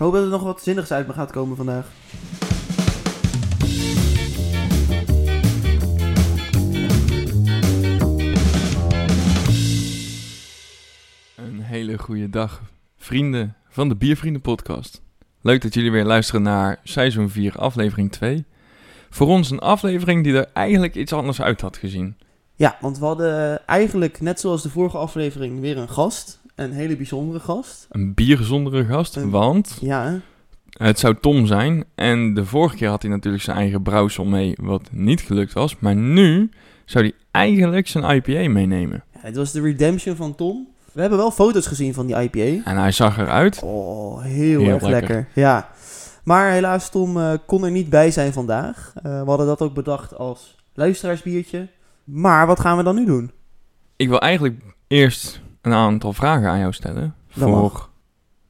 hoop dat er nog wat zinnigs uit me gaat komen vandaag. Een hele goede dag, vrienden van de Biervrienden podcast. Leuk dat jullie weer luisteren naar seizoen 4, aflevering 2. Voor ons een aflevering die er eigenlijk iets anders uit had gezien. Ja, want we hadden eigenlijk, net zoals de vorige aflevering, weer een gast. Een hele bijzondere gast. Een biergezondere gast, Een- want Ja, het zou Tom zijn. En de vorige keer had hij natuurlijk zijn eigen brouwsel mee, wat niet gelukt was. Maar nu zou hij eigenlijk zijn IPA meenemen. Ja, het was de redemption van Tom. We hebben wel foto's gezien van die IPA. En hij zag eruit. Oh, heel, Heel erg lekker. lekker. Ja. Maar helaas, Tom eh, kon er niet bij zijn vandaag. Eh, we hadden dat ook bedacht als luisteraarsbiertje. Maar wat gaan we dan nu doen? Ik wil eigenlijk eerst een aantal vragen aan jou stellen. Dat voor mag.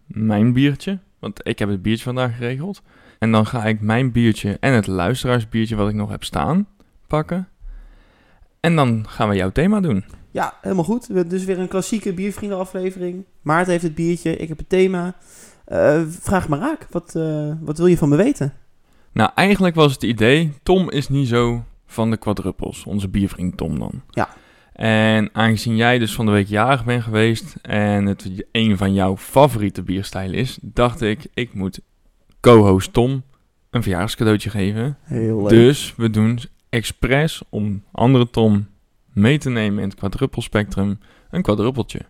mijn biertje. Want ik heb het biertje vandaag geregeld. En dan ga ik mijn biertje en het luisteraarsbiertje wat ik nog heb staan pakken. En dan gaan we jouw thema doen. Ja, helemaal goed. We hebben dus weer een klassieke biervrienden aflevering. Maarten heeft het biertje, ik heb het thema. Eh, vraag maar raak. Wat, eh, wat wil je van me weten? Nou, eigenlijk was het idee, Tom is niet zo van de quadruppels. Onze biervriend Tom dan. Ja. En aangezien jij dus van de week jarig bent geweest en het een van jouw favoriete bierstijlen is, dacht ik, ik moet co-host Tom een verjaardagscadeautje geven. Heel leuk. Dus we doen expres om andere Tom mee te nemen in het quadruppelspectrum een quadruppeltje.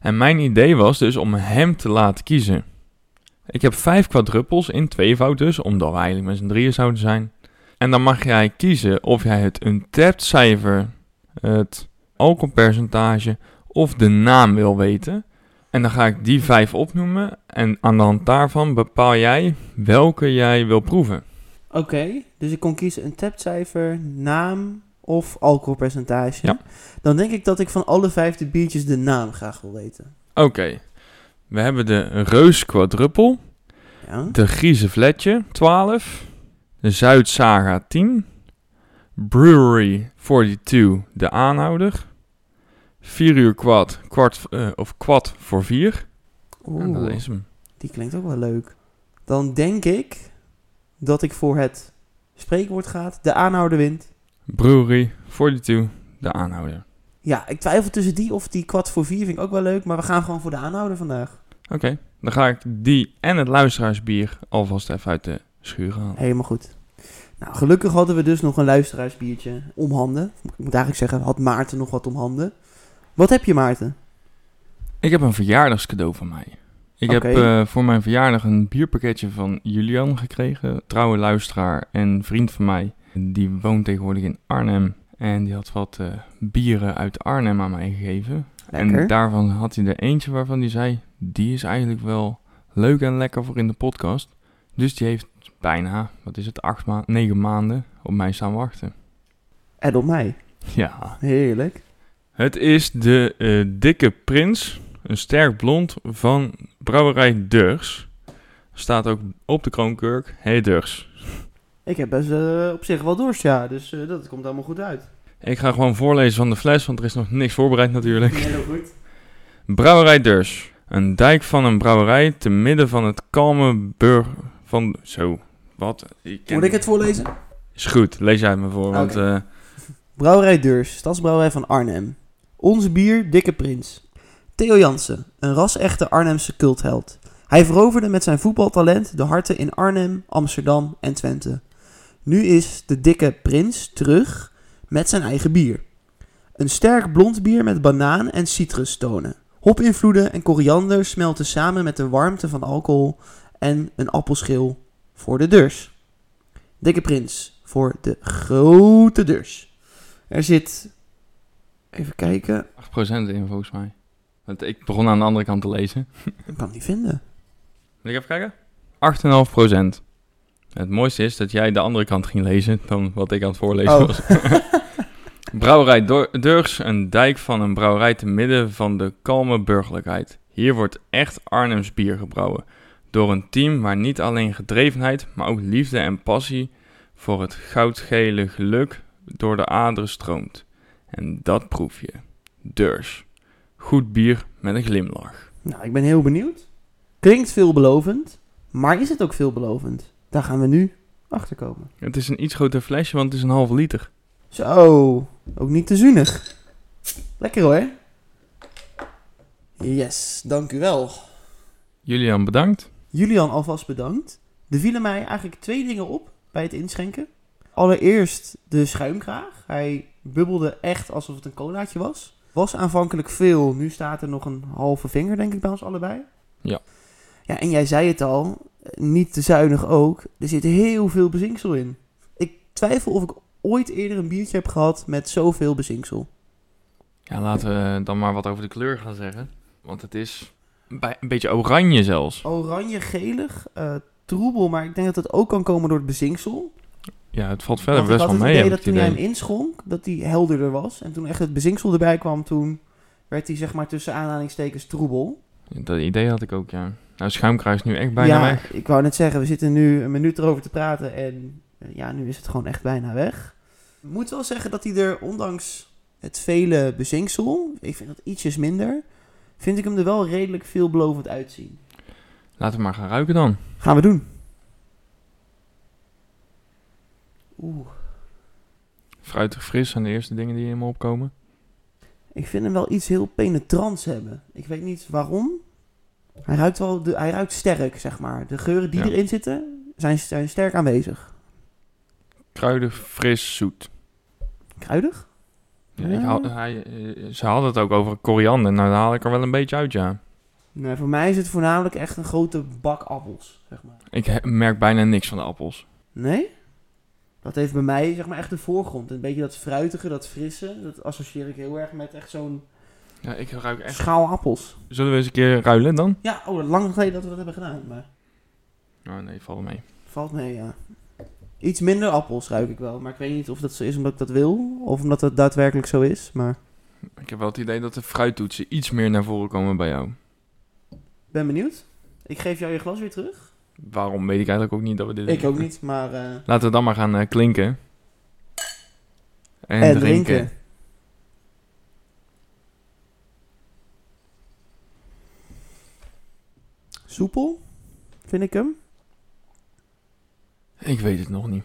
En mijn idee was dus om hem te laten kiezen. Ik heb vijf quadruppels in tweevoud dus, omdat we eigenlijk met z'n drieën zouden zijn. En dan mag jij kiezen of jij het untapped cijfer, het alcoholpercentage of de naam wil weten. En dan ga ik die vijf opnoemen en aan de hand daarvan bepaal jij welke jij wil proeven. Oké, dus ik kon kiezen een tapcijfer, naam of alcoholpercentage. Ja. Dan denk ik dat ik van alle vijf de biertjes de naam graag wil weten. Oké. We hebben de Reus Quadruppel, Ja. de Grieze Vletje 12, de Zuid Saga 10, Brewery 42 de aanhouder, 4 uur kwad, kwart, eh, of kwad voor 4. En dat Oeh, is hem. die klinkt ook wel leuk. Dan denk ik dat ik voor het spreekwoord gaat, de aanhouder wint. Brewery 42 de aanhouder. Ja, ik twijfel tussen die of die kwart voor vier vind ik ook wel leuk, maar we gaan gewoon voor de aanhouder vandaag. Oké, dan ga ik die en het luisteraarsbier alvast even uit de schuur halen. Helemaal goed. Nou, gelukkig hadden we dus nog een luisteraarsbiertje om handen. Ik moet eigenlijk zeggen, had Maarten nog wat om handen. Wat heb je Maarten? Ik heb een verjaardagscadeau van mij. Ik heb eh, voor mijn verjaardag een bierpakketje van Julian gekregen. Trouwe luisteraar en vriend van mij. Die woont tegenwoordig in Arnhem. En die had wat eh, bieren uit Arnhem aan mij gegeven. Lekker. En daarvan had hij er eentje waarvan hij zei... Die is eigenlijk wel leuk en lekker voor in de podcast. Dus die heeft bijna, wat is het, acht ma negen maanden op mij staan wachten. En op mij. Ja, Heerlijk. Het is de eh, Dikke Prins, een sterk blond van brouwerij Durs. Staat ook op de kroonkurk, hey Durs. Ik heb best eh, op zich wel dorst, ja. Dus eh, dat komt allemaal goed uit. Ik ga gewoon voorlezen van de fles, want er is nog niks voorbereid natuurlijk. Heel goed. Brouwerij Durs. Een dijk van een brouwerij te midden van het kalme burg van... Zo, wat? Ik ken- Moet ik het voorlezen? Is goed, lees jij het me voor, want... Oké. eh, Brouwerij Deurs, stadsbrouwerij van Arnhem. Onze bier, Dikke Prins. Theo Jansen, een ras-echte Arnhemse cultheld. Hij veroverde met zijn voetbaltalent de harten in Arnhem, Amsterdam en Twente. Nu is de Dikke Prins terug met zijn eigen bier. Een sterk blond bier met banaan en citrustonen. Hopinvloeden en koriander smelten samen met de warmte van alcohol en een appelschil voor de deurs. Dikke Prins voor de grote deurs. Er zit. Even kijken. 8% in volgens mij. Want ik begon aan de andere kant te lezen. Ik kan het niet vinden. Wil ik even kijken? 8,5%. Het mooiste is dat jij de andere kant ging lezen dan wat ik aan het voorlezen Oh. was. brouwerij Durgs, een dijk van een brouwerij te midden van de kalme burgerlijkheid. Hier wordt echt Arnhems bier gebrouwen. Door een team waar niet alleen gedrevenheid, maar ook liefde en passie voor het goudgele geluk door de aderen stroomt. En dat proef je. Durs. Goed bier met een glimlach. Nou, ik ben heel benieuwd. Klinkt veelbelovend. Maar is het ook veelbelovend? Daar gaan we nu achter komen. Het is een iets groter flesje, want het is een halve liter. Zo, ook niet te zuinig. Lekker hoor. Yes, dank u wel. Julian, bedankt. Julian, alvast bedankt. Er vielen mij eigenlijk twee dingen op bij het inschenken. Allereerst de schuimkraag. Hij bubbelde echt alsof het een colaatje was. Was aanvankelijk veel, nu staat er nog een halve vinger denk ik bij ons allebei. Ja. Ja, en jij zei het al, niet te zuinig ook. Er zit heel veel bezinksel in. Ik twijfel of ik ooit eerder een biertje heb gehad met zoveel bezinksel. Ja, laten we dan maar wat over de kleur gaan zeggen. Want het is bij, een beetje oranje zelfs. Oranje-gelig, eh, troebel, maar ik denk dat het ook kan komen door het bezinksel. Ja, het valt verder best ik wel had het mee. idee dat ik toen het jij idee. hem inschonk, dat hij helderder was. En toen echt het bezinksel erbij kwam, toen werd hij zeg maar tussen aanhalingstekens troebel. Dat idee had ik ook, ja. Nou, schuimkraag is nu echt bijna ja, weg. ik wou net zeggen, we zitten nu een minuut erover te praten en eh, ja, nu is het gewoon echt bijna weg. Ik moet wel zeggen dat hij er, ondanks het vele bezinksel, ik vind dat ietsjes minder, vind ik hem er wel redelijk veelbelovend uitzien. Laten we maar gaan ruiken dan. Gaan we doen. Oeh, Fruitig fris zijn de eerste dingen die in me opkomen. ik vind hem wel iets heel penetrants hebben. Ik weet niet waarom. Hij ruikt wel, de, hij ruikt sterk, zeg maar. De geuren die Ja. erin zitten, zijn, zijn sterk aanwezig. Kruidig, fris, zoet. Kruidig? Ja, Ja. Ik haal, hij, eh, ze hadden het ook over koriander. Nou, daar haal ik er wel een beetje uit, ja. Nee, voor mij is het voornamelijk echt een grote bak appels, zeg maar. Ik merk bijna niks van de appels. Nee? Dat heeft bij mij zeg maar echt de voorgrond. Een beetje dat fruitige, dat frisse, dat associeer ik heel erg met echt zo'n Ja, ik ruik echt... schaal appels. Zullen we eens een keer ruilen dan? Ja, oh, lang geleden dat we dat hebben gedaan, maar Oh nee, valt mee. valt mee, ja. Iets minder appels ruik ik wel, maar ik weet niet of dat zo is omdat ik dat wil, of omdat het daadwerkelijk zo is, maar Ik heb wel het idee dat de fruittoetsen iets meer naar voren komen bij jou. ik ben benieuwd. Ik geef jou je glas weer terug. Waarom weet ik eigenlijk ook niet dat we dit Ik ook niet, maar... eh, Laten we dan maar gaan eh, klinken. En, en drinken. drinken. Soepel, vind ik hem. Ik weet het nog niet.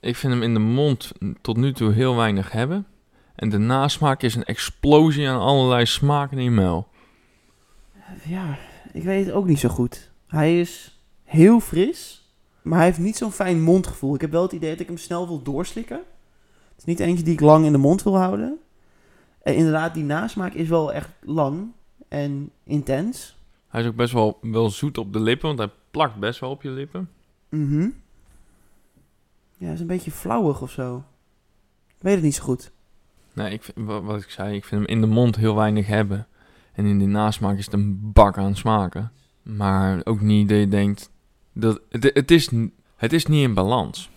Ik vind hem in de mond tot nu toe heel weinig hebben. En de nasmaak is een explosie aan allerlei smaken in je muil. Ja, ik weet het ook niet zo goed. Hij is heel fris, maar hij heeft niet zo'n fijn mondgevoel. Ik heb wel het idee dat ik hem snel wil doorslikken. Het is niet eentje die ik lang in de mond wil houden. En inderdaad, die nasmaak is wel echt lang en intens. Hij is ook best wel, wel zoet op de lippen, want hij plakt best wel op je lippen. Mhm. Ja, hij is een beetje flauwig of zo. Ik weet het niet zo goed. Nee, ik, vind- wa- wat ik zei, ik vind hem in de mond heel weinig hebben. En in de nasmaak is het een bak aan smaken. Maar ook niet dat je denkt... Dat, het, het, is, het is niet in balans.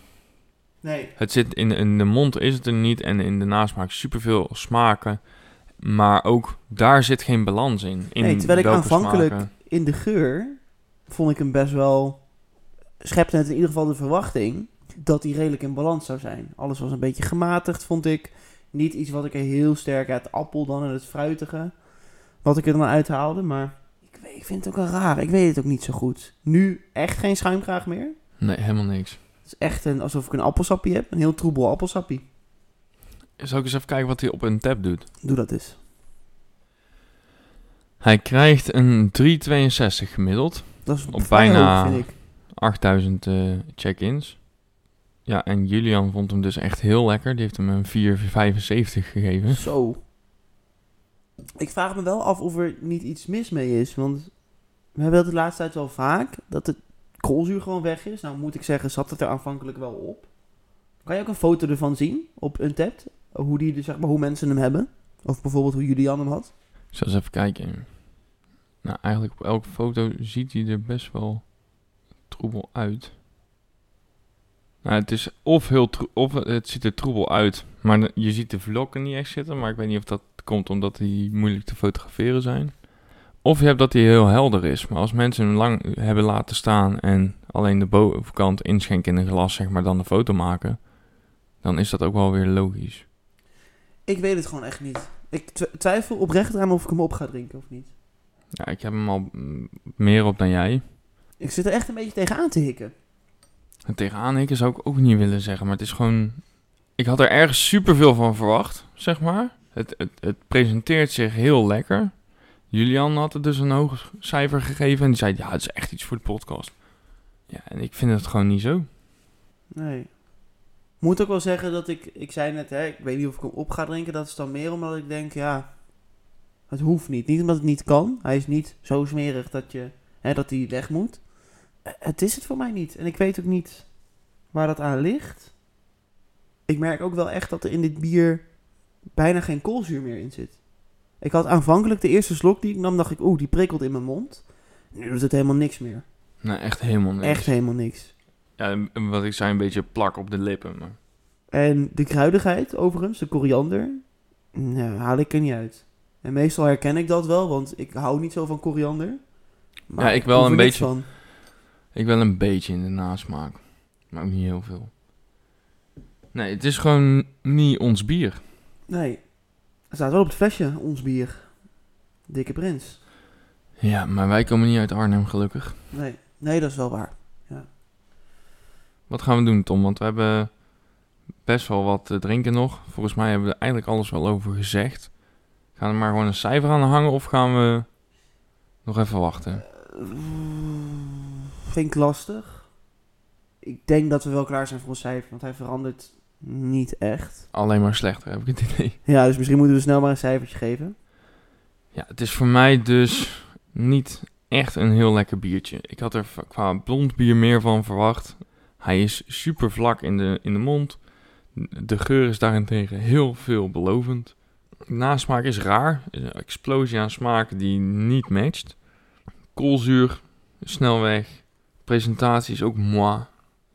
Nee. Het zit in, in de mond is het er niet en in de nasmaak superveel smaken. Maar ook daar zit geen balans in. in Nee, terwijl ik aanvankelijk smaken. in de geur vond ik hem best wel. schepte het in ieder geval de verwachting dat hij redelijk in balans zou zijn. Alles was een beetje gematigd, vond ik. Niet iets wat ik er heel sterk uit de appel dan en het fruitige. Wat ik er dan uithaalde, maar ik, weet, ik vind het ook wel raar. Ik weet het ook niet zo goed. Nu echt geen schuimkraag meer. Nee, helemaal niks. Het is echt een, alsof ik een appelsappie heb. Een heel troebel appelsappie. Zal ik eens even kijken wat hij op een tap doet? Doe dat eens. Hij krijgt een 362 gemiddeld. Dat is Op bijna- hoog, vind ik. 8000 eh, check-ins. Ja, en Julian vond hem dus echt heel lekker. Die heeft hem een 475 gegeven. Zo. Ik vraag me wel af of er niet iets mis mee is. Want we hebben dat de laatste tijd wel vaak. Dat het koolzuur gewoon weg is. Nou moet ik zeggen, zat het er aanvankelijk wel op. Kan je ook een foto ervan zien op Untapped? Hoe, die, zeg maar, hoe mensen hem hebben? Of bijvoorbeeld hoe Julian hem had? Ik zal eens even kijken. Nou, eigenlijk op elke foto ziet hij er best wel troebel uit. Nou, het is of heel of het ziet er troebel uit, maar je ziet de vlokken niet echt zitten. Maar ik weet niet of dat komt omdat die moeilijk te fotograferen zijn. Of je hebt dat hij heel helder is. Maar als mensen hem lang hebben laten staan en alleen de bovenkant inschenken in een glas, zeg maar, dan de foto maken, dan is dat ook wel weer logisch. Ik weet het gewoon echt niet. Ik tw- twijfel oprecht eraan of ik hem op ga drinken of niet. Ja, ik heb hem al meer op dan jij. Ik zit er echt een beetje tegenaan te hikken. En tegenaan hikken zou ik ook niet willen zeggen, maar het is gewoon... Ik had er ergens superveel van verwacht, zeg maar. Het, het, presenteert zich heel lekker. Julian had het dus een hoog cijfer gegeven en die zei, ja, het is echt iets voor de podcast. Ja, en ik vind het gewoon niet zo. Nee. Moet ook wel zeggen dat ik, ik zei net, hè, ik weet niet of ik hem op ga drinken. Dat is dan meer omdat ik denk, ja, het hoeft niet. Niet omdat het niet kan. Hij is niet zo smerig dat, je, hè, dat hij weg moet. Het is het voor mij niet. En ik weet ook niet waar dat aan ligt. Ik merk ook wel echt dat er in dit bier bijna geen koolzuur meer in zit. Ik had aanvankelijk de eerste slok die ik nam, dacht ik, oeh, die prikkelt in mijn mond. Nu doet het helemaal niks meer. Nee, echt helemaal niks. Echt helemaal niks. Ja, wat ik zei, een beetje plak op de lippen. Maar... En de kruidigheid, overigens, de koriander, nou, haal ik er niet uit. En meestal herken ik dat wel, want ik hou niet zo van koriander. Ja, ik wel een beetje. Van. Ik wel een beetje in de nasmaak. Maar ook niet heel veel. Nee, het is gewoon niet ons bier. Nee, het staat wel op het flesje, ons bier. Dikke Prins. Ja, maar wij komen niet uit Arnhem, gelukkig. Nee, nee, dat is wel waar. Wat gaan we doen, Tom? Want we hebben best wel wat te drinken nog. Volgens mij hebben we er eigenlijk alles wel over gezegd. Gaan we maar gewoon een cijfer aan hangen of gaan we nog even wachten? Eh, vind ik lastig. Ik denk dat we wel klaar zijn voor een cijfer, want hij verandert niet echt. Alleen maar slechter, heb ik het idee. Ja, dus misschien moeten we snel maar een cijfertje geven. Ja, het is voor mij dus niet echt een heel lekker biertje. Ik had er qua blond bier meer van verwacht. Hij is super vlak in de, in de mond. De geur is daarentegen heel veelbelovend. Nasmaak is raar. Is een explosie aan smaak die niet matcht. Koolzuur, snel weg. Presentatie is ook moi.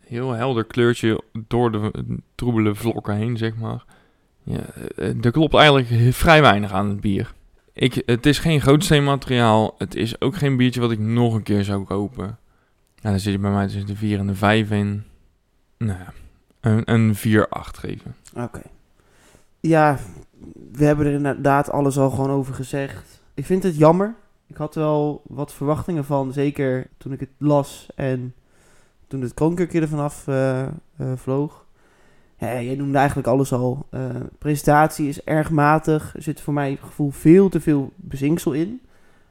Heel helder kleurtje door de troebele vlokken heen, zeg maar. Ja, eh, er klopt eigenlijk vrij weinig aan het bier. Ik, het is geen grootsteenmateriaal. Het is ook geen biertje wat ik nog een keer zou kopen. Ja, dan zit je bij mij tussen de 4 en de 5 in. Nou ja, een, een 4-8 geven. Oké. Ja, we hebben er inderdaad alles al gewoon over gezegd. Ik vind het jammer. Ik had wel wat verwachtingen van, zeker toen ik het las en toen het kroonkurkje er vanaf eh, eh, vloog. Ja, je noemde eigenlijk alles al. Eh presentatie is erg matig. Er zit voor mij gevoel veel te veel bezinksel in.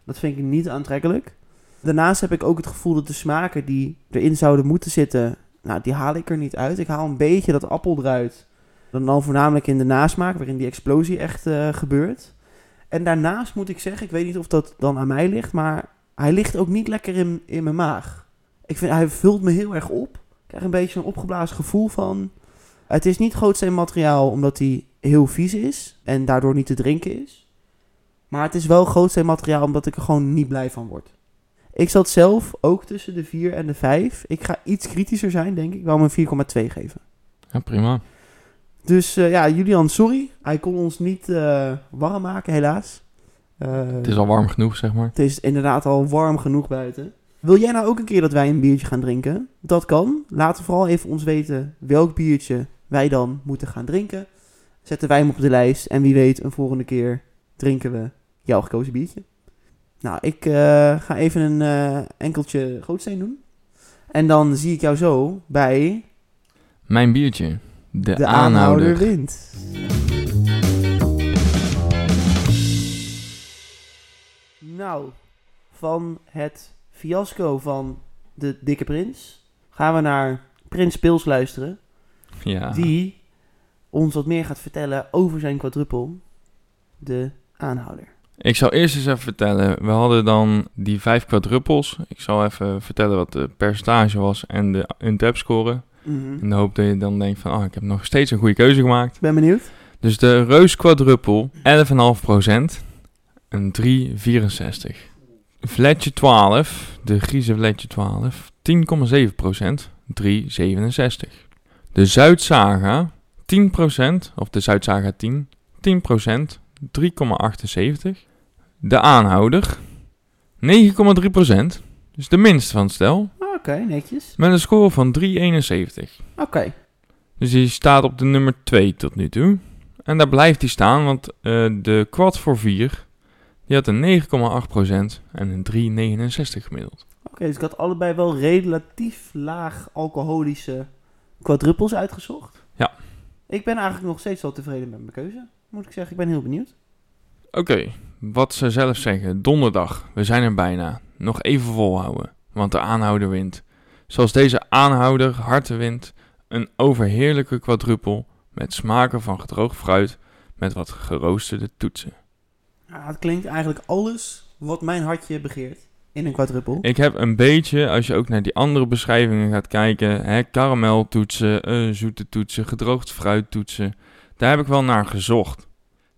Dat vind ik niet aantrekkelijk. Daarnaast heb ik ook het gevoel dat de smaken die erin zouden moeten zitten, nou, die haal ik er niet uit. Ik haal een beetje dat appel eruit. Dan, dan voornamelijk in de nasmaak, waarin die explosie echt gebeurt. En daarnaast moet ik zeggen, ik weet niet of dat dan aan mij ligt, maar hij ligt ook niet lekker in, in mijn maag. Ik vind, hij vult me heel erg op. Ik krijg een beetje een opgeblazen gevoel van. Het is niet grootsteenmateriaal omdat hij heel vies is en daardoor niet te drinken is. Maar het is wel grootsteenmateriaal omdat ik er gewoon niet blij van word. Ik zat zelf ook tussen de 4 en de 5. Ik ga iets kritischer zijn, denk ik. Ik wil hem een 4,2 geven. Ja, prima. Dus eh, ja, Julian, sorry. Hij kon ons niet eh, warm maken, helaas. Eh, Het is al warm genoeg, zeg maar. het is inderdaad al warm genoeg buiten. Wil jij nou ook een keer dat wij een biertje gaan drinken? Dat kan. Laat vooral even ons weten welk biertje wij dan moeten gaan drinken. Zetten wij hem op de lijst. En wie weet, een volgende keer drinken we jouw gekozen biertje. Nou, ik eh, ga even een eh, enkeltje grootsteen doen. En dan zie ik jou zo bij Mijn biertje. De, de, aanhouder. aanhouder wint. Nou, van het fiasco van de dikke prins gaan we naar Prins Pils luisteren. Ja. Die ons wat meer gaat vertellen over zijn quadruppel, de aanhouder. Ik zal eerst eens even vertellen. We hadden dan die vijf quadruppels. Ik zal even vertellen wat de percentage was en de untap score. Mhm. In de hoop dat je dan denkt van, ah, ik heb nog steeds een goede keuze gemaakt. Ben benieuwd. Dus de Reus quadruppel, 11,5%. Een 3,64. Vletje 12, de Grieze Vletje 12, 10,7%. 3,67. De Zuidsaga, 10%, of de Zuidsaga 10, 10%, 3,78. De aanhouder, 9,3%. Dus de minste van het stel. Oké, netjes. Met een score van 3,71. Oké. Dus die staat op de nummer 2 tot nu toe. En daar blijft hij staan, want eh, de quad voor 4, die had een 9,8% en een 3,69 gemiddeld. Oké, dus ik had allebei wel relatief laag alcoholische quadruppels uitgezocht. Ja. Ik ben eigenlijk nog steeds wel tevreden met mijn keuze, moet ik zeggen. Ik ben heel benieuwd. Oké, wat ze zelf zeggen. Donderdag, we zijn er bijna. Nog even volhouden, want de aanhouder wint. Zoals deze aanhouder harte wint, een overheerlijke quadruppel met smaken van gedroogd fruit met wat geroosterde toetsen. Het klinkt eigenlijk alles wat mijn hartje begeert in een quadruppel. Ik heb een beetje, als je ook naar die andere beschrijvingen gaat kijken, hè, karameltoetsen, eh, zoete toetsen, gedroogd fruittoetsen. Daar heb ik wel naar gezocht.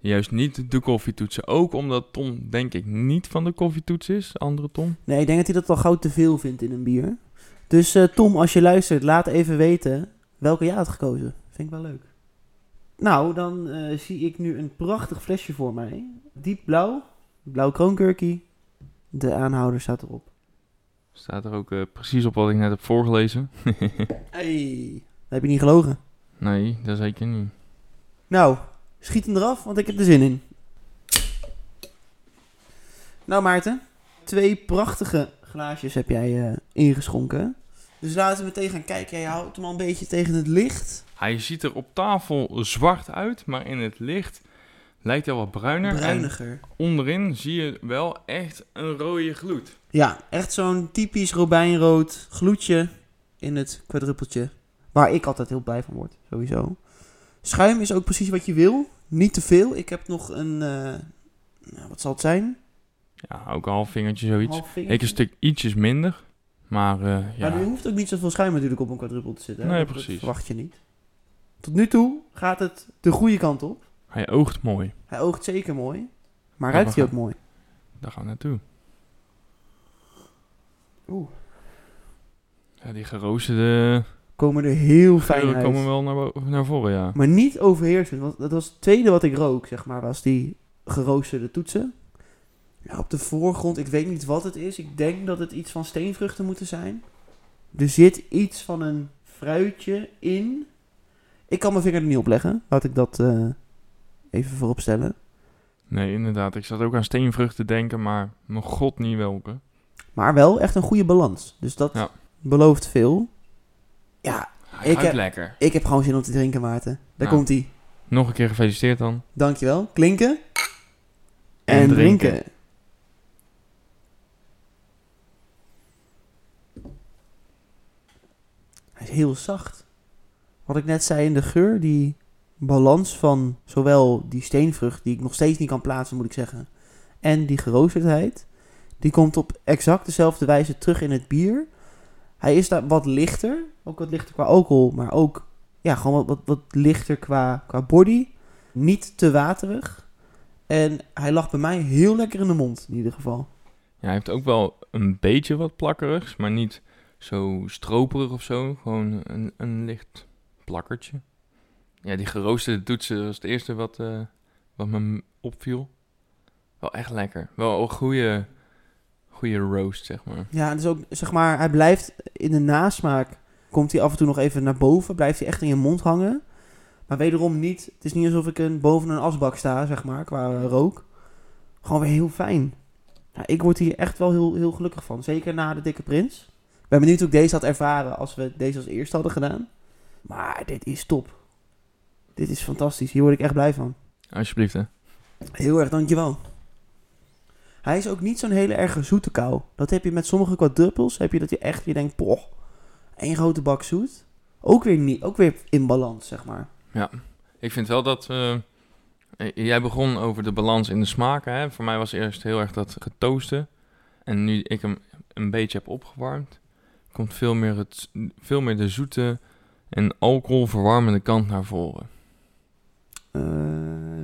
Juist niet de koffietoetsen. Ook omdat Tom, denk ik, niet van de koffietoets is. Andere Tom. Nee, ik denk dat hij dat al gauw te veel vindt in een bier. Dus eh, Tom, als je luistert, laat even weten welke jij had gekozen. Vind ik wel leuk. Nou, dan eh, zie ik nu een prachtig flesje voor mij. Diep blauw, blauw kroonkurkie. De aanhouder staat erop. Staat er ook eh, precies op wat ik net heb voorgelezen. Hey, heb je niet gelogen. nee, dat zeker niet. Nou, schiet hem eraf, want ik heb er zin in. Nou Maarten, twee prachtige glaasjes heb jij eh, ingeschonken. Dus laten we meteen gaan kijken. Jij houdt hem al een beetje tegen het licht. Hij ziet er op tafel zwart uit, maar in het licht lijkt hij wat bruiner. En Bruiniger. onderin zie je wel echt een rode gloed. Ja, echt zo'n typisch robijnrood gloedje in het quadruppeltje. Waar ik altijd heel blij van word, sowieso. Schuim is ook precies wat je wil. Niet te veel. Ik heb nog een... nou, wat zal het zijn? Ja, ook een half vingertje zoiets. Half vingertje. Ik een stuk ietsjes minder. Maar eh, ja, Maar er hoeft ook niet zoveel schuim natuurlijk op een quadruppel te zitten. hè? Nee, Dat- dat precies. verwacht je niet. Tot nu toe gaat het de goede kant op. hij oogt mooi. Hij oogt zeker mooi. Maar ruikt hij ook mooi. Daar gaan we naartoe. Oeh. Ja, die geroosterde Komen er heel fijn uit. komen wel naar, naar voren, ja. Maar niet overheersend. Want dat was het tweede wat ik rook, zeg maar, was die geroosterde toetsen. Ja, op de voorgrond, ik weet niet wat het is. Ik denk dat het iets van steenvruchten moeten zijn. Er zit iets van een fruitje in. Ik kan mijn vinger er niet op leggen. Laat ik dat eh, even voorop stellen. Nee, inderdaad. Ik zat ook aan steenvruchten te denken, maar mijn god niet welke. Maar wel echt een goede balans. Dus dat Ja. belooft veel. Ja, Hij Ik heb- lekker. ik heb gewoon zin om te drinken, Maarten. Daar komt hij. Nog een keer gefeliciteerd dan. Dankjewel. Klinken. En, En drinken. drinken. Heel zacht. Wat ik net zei in de geur, die balans van zowel die steenvrucht, die ik nog steeds niet kan plaatsen, moet ik zeggen, en die geroosterdheid, die komt op exact dezelfde wijze terug in het bier. Hij is daar wat lichter, ook wat lichter qua alcohol, maar ook ja, gewoon wat, wat, wat lichter qua, qua body. Niet te waterig. En hij lag bij mij heel lekker in de mond, in ieder geval. Ja, hij heeft ook wel een beetje wat plakkerigs, maar niet zo stroperig of zo. Gewoon een, een licht plakkertje. Ja, die geroosterde toetsen was het eerste wat, eh, wat me opviel. Wel echt lekker. Wel een goede, goede roast, zeg maar. Ja, dus ook, zeg maar, hij blijft in de nasmaak, komt hij af en toe nog even naar boven, blijft hij echt in je mond hangen. Maar wederom niet, het is niet alsof ik een, boven een asbak sta, zeg maar, qua rook. Gewoon weer heel fijn. Ik word hier echt wel heel, heel gelukkig van, zeker na de Dikke Prins. Ben benieuwd hoe ik deze had ervaren als we deze als eerste hadden gedaan. Maar dit is top. Dit is fantastisch, hier word ik echt blij van. Alsjeblieft, hè. Heel erg, dankjewel. Hij is ook niet zo'n hele erge zoete kou. Dat heb je met sommige quadruppels. Heb je dat je echt, je denkt, poh, één grote bak zoet. Ook weer niet, ook weer in balans, zeg maar. Ik vind wel dat... eh, eh, jij begon over de balans in de smaken, hè. Voor mij was eerst heel erg dat getooste. En nu ik hem een beetje heb opgewarmd... komt veel meer, het, veel meer de zoete en alcoholverwarmende kant naar voren. Eh,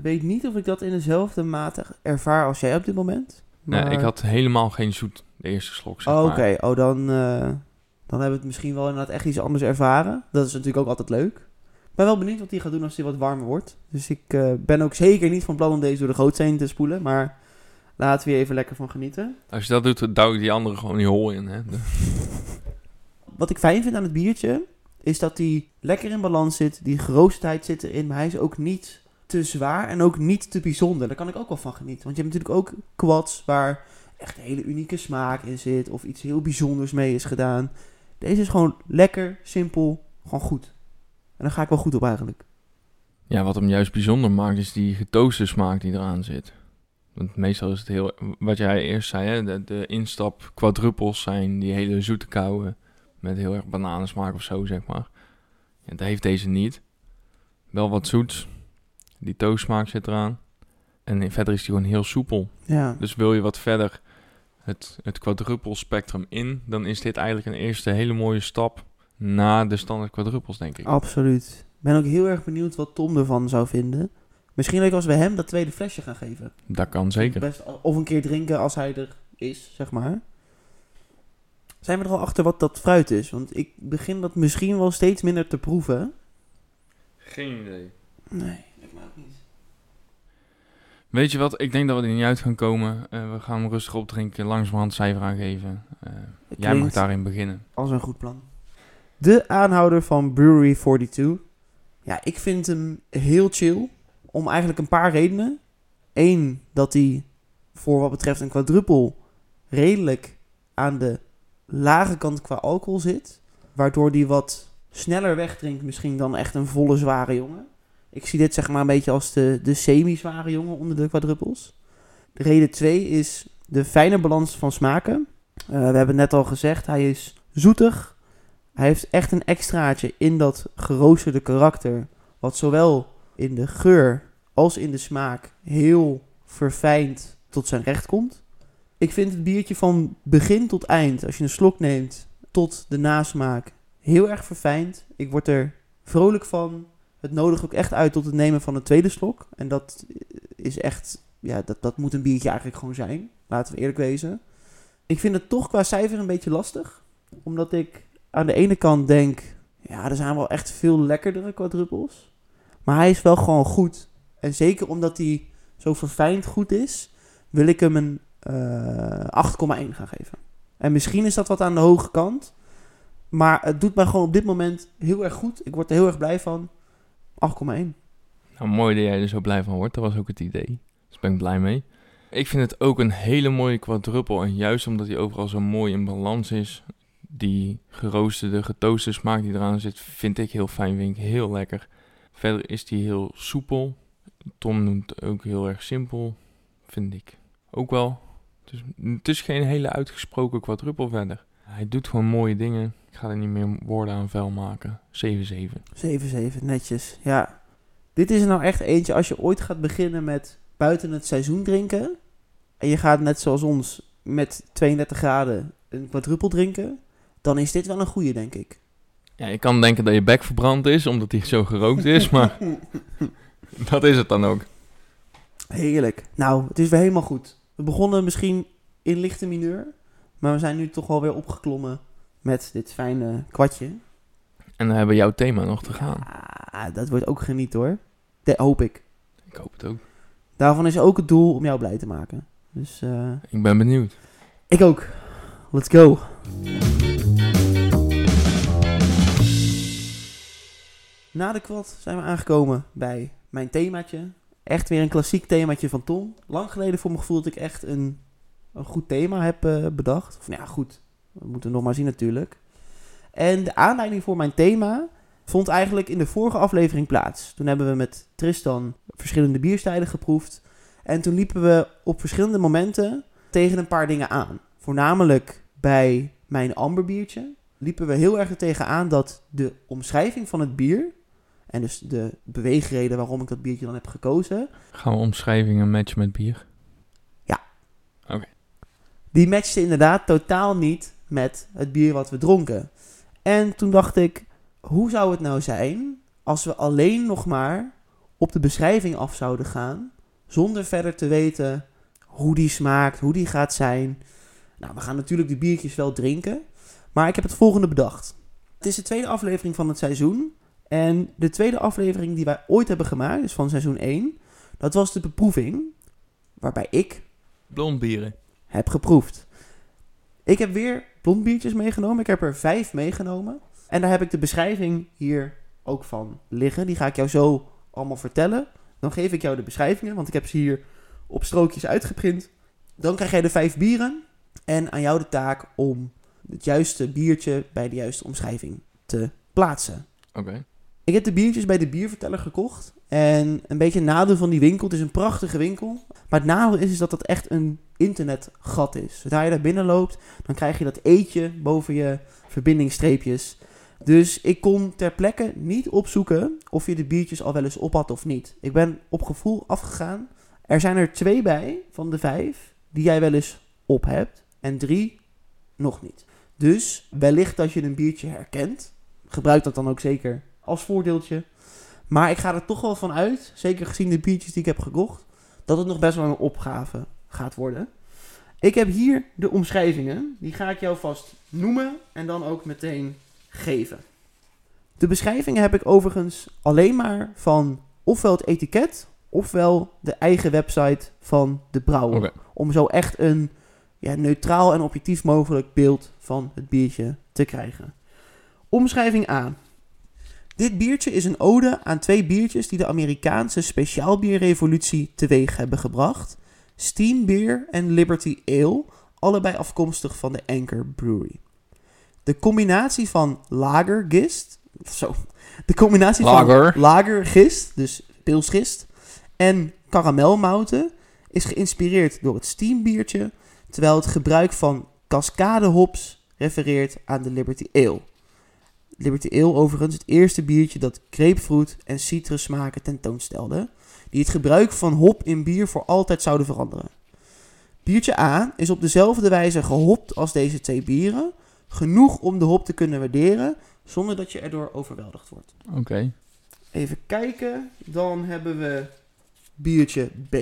weet niet of ik dat in dezelfde mate ervaar als jij op dit moment. Nee, ik had helemaal geen zoet de eerste slok, zeg Oh, Oké, oh, dan, eh, dan hebben we het misschien wel inderdaad echt iets anders ervaren. Dat is natuurlijk ook altijd leuk. Ik ben wel benieuwd wat hij gaat doen als hij wat warmer wordt. Dus ik eh, ben ook zeker niet van plan om deze door de gootsteen te spoelen. Maar laten we hier even lekker van genieten. Als je dat doet, dan douw ik die andere gewoon die hol in, hè. Wat ik fijn vind aan het biertje, is dat hij lekker in balans zit. Die geroosterdheid zit erin, maar hij is ook niet te zwaar en ook niet te bijzonder. Daar kan ik ook wel van genieten. Want je hebt natuurlijk ook quads waar echt een hele unieke smaak in zit. Of iets heel bijzonders mee is gedaan. Deze is gewoon lekker, simpel, gewoon goed. En daar ga ik wel goed op eigenlijk. Ja, wat hem juist bijzonder maakt, is die getooste smaak die eraan zit. Want meestal is het heel, wat jij eerst zei, hè, de, de instap quadruppels zijn die hele zoete kouwen met heel erg bananensmaak of zo, zeg maar. Ja, dat heeft deze niet. Wel wat zoets. Die toastsmaak zit eraan. En verder is die gewoon heel soepel. Ja, Dus wil je wat verder het, het quadruppel spectrum in, dan is dit eigenlijk een eerste hele mooie stap na de standaard quadruppels, denk ik. absoluut. Ik ben ook heel erg benieuwd wat Tom ervan zou vinden. Misschien leuk als we hem dat tweede flesje gaan geven. Dat kan zeker. Best, of een keer drinken als hij er is, zeg maar. Zijn we er al achter wat dat fruit is? Want ik begin dat misschien wel steeds minder te proeven. Geen idee. Nee, ik ook niet. Weet je wat, ik denk dat we er niet uit gaan komen. Eh, we gaan hem rustig opdrinken, langzamerhand cijfer aangeven. Eh, jij mag daarin beginnen. Als een goed plan. De aanhouder van Brewery 42. Ja, ik vind hem heel chill. Om eigenlijk een paar redenen. Eén, dat hij voor wat betreft een quadruppel redelijk aan de lage kant qua alcohol zit. Waardoor die wat sneller wegdrinkt misschien dan echt een volle zware jongen. Ik zie dit zeg maar een beetje als de, de semi-zware jongen onder de quadruppels. De reden 2 is de fijne balans van smaken. Eh, we hebben het net al gezegd, hij is zoetig. Hij heeft echt een extraatje in dat geroosterde karakter. Wat zowel in de geur als in de smaak heel verfijnd tot zijn recht komt. Ik vind het biertje van begin tot eind, als je een slok neemt, tot de nasmaak, heel erg verfijnd. Ik word er vrolijk van. Het nodigt ook echt uit tot het nemen van een tweede slok. En dat is echt, ja, dat, dat moet een biertje eigenlijk gewoon zijn. Laten we eerlijk wezen. Ik vind het toch qua cijfer een beetje lastig. Omdat ik aan de ene kant denk, ja, er zijn wel echt veel lekkerdere quadruppels. Maar hij is wel gewoon goed. En zeker omdat hij zo verfijnd goed is, wil ik hem een 8,1 gaan geven. En misschien is dat wat aan de hoge kant. Maar het doet mij gewoon op dit moment heel erg goed. Ik word er heel erg blij van. 8,1. Nou, mooi dat jij er zo blij van wordt. Dat was ook het idee. Dus ben ik blij mee. Ik vind het ook een hele mooie quadruppel. En juist omdat hij overal zo mooi in balans is. Die geroosterde, getoaste smaak die eraan zit, vind ik heel fijn. Vind ik heel lekker. Verder is die heel soepel. Tom noemt ook heel erg simpel. Vind ik ook wel. Dus het is geen hele uitgesproken quadruppel verder. Hij doet gewoon mooie dingen. Ik ga er niet meer woorden aan vuil maken. 7-7. 7-7, netjes. Ja. Dit is er nou echt eentje als je ooit gaat beginnen met buiten het seizoen drinken. En je gaat net zoals ons met 32 graden een quadruppel drinken. Dan is dit wel een goede, denk ik. Ja, je kan denken dat je bek verbrand is, omdat hij zo gerookt is, maar dat is het dan ook. Heerlijk. Nou, het is weer helemaal goed. We begonnen misschien in lichte mineur. Maar we zijn nu toch alweer opgeklommen met dit fijne kwartje. En dan hebben we jouw thema nog te gaan. Dat wordt ook geniet hoor. Dat hoop ik. Ik hoop het ook. Daarvan is ook het doel om jou blij te maken. Dus eh, Ik ben benieuwd. ik ook. Let's go. Na de kwad zijn we aangekomen bij mijn themaatje. Echt weer een klassiek themaatje van Tom. Lang geleden voor mijn gevoel dat ik echt een, een goed thema heb eh, bedacht. Of nou ja, goed. We moeten nog maar zien natuurlijk. En de aanleiding voor mijn thema vond eigenlijk in de vorige aflevering plaats. Toen hebben we met Tristan verschillende bierstijlen geproefd. En toen liepen we op verschillende momenten tegen een paar dingen aan. Voornamelijk bij mijn amberbiertje liepen we heel erg er tegenaan dat de omschrijving van het bier... en dus de beweegreden waarom ik dat biertje dan heb gekozen... Gaan we omschrijvingen matchen met bier? die matchte inderdaad totaal niet met het bier wat we dronken. En toen dacht ik, hoe zou het nou zijn als we alleen nog maar op de beschrijving af zouden gaan, zonder verder te weten hoe die smaakt, hoe die gaat zijn. Nou, we gaan natuurlijk de biertjes wel drinken, maar ik heb het volgende bedacht. Het is de tweede aflevering van het seizoen en de tweede aflevering die wij ooit hebben gemaakt, dus van seizoen 1, dat was de beproeving, waarbij ik Blond bieren. heb geproefd. Ik heb weer blond biertjes meegenomen. Ik heb er vijf meegenomen. En daar heb ik de beschrijving hier ook van liggen. Die ga ik jou zo allemaal vertellen. Dan geef ik jou de beschrijvingen, want ik heb ze hier op strookjes uitgeprint. Dan krijg jij de vijf bieren. En aan jou de taak om het juiste biertje bij de juiste omschrijving te plaatsen. Oké. Ik heb de biertjes bij de bierverteller gekocht. En een beetje een nadeel van die winkel. Het is een prachtige winkel. Maar het nadeel is, is dat dat echt een internetgat is. Zodra je daar binnen loopt, dan krijg je dat eetje boven je verbindingsstreepjes. Dus ik kon ter plekke niet opzoeken of je de biertjes al wel eens op had of niet. Ik ben op gevoel afgegaan. Er zijn er twee bij van de vijf die jij wel eens op hebt. En drie nog niet. Dus wellicht dat je een biertje herkent. Gebruik dat dan ook zeker als voordeeltje. Maar ik ga er toch wel van uit, zeker gezien de biertjes die ik heb gekocht, dat het nog best wel een opgave gaat worden. Ik heb hier de omschrijvingen. Die ga ik jou vast noemen en dan ook meteen geven. De beschrijvingen heb ik overigens alleen maar van ofwel het etiket ofwel de eigen website van de brouwer. Om zo echt een ja, neutraal en objectief mogelijk beeld van het biertje te krijgen. Omschrijving A. Dit biertje is een ode aan twee biertjes die de Amerikaanse speciaalbierrevolutie teweeg hebben gebracht. Steam Beer en Liberty Ale, allebei afkomstig van de Anchor Brewery. De combinatie van lagergist, zo, de combinatie Lager. van lagergist, dus pilsgist, en karamelmouten is geïnspireerd door het steambiertje, terwijl het gebruik van cascade hops refereert aan de Liberty Ale. Liberty Ale overigens het eerste biertje dat grapefruit en citrus-smaken tentoonstelde, die het gebruik van hop in bier voor altijd zouden veranderen. Biertje A is op dezelfde wijze gehopt als deze twee bieren, genoeg om de hop te kunnen waarderen, zonder dat je erdoor overweldigd wordt. Oké. Even kijken, dan hebben we biertje B.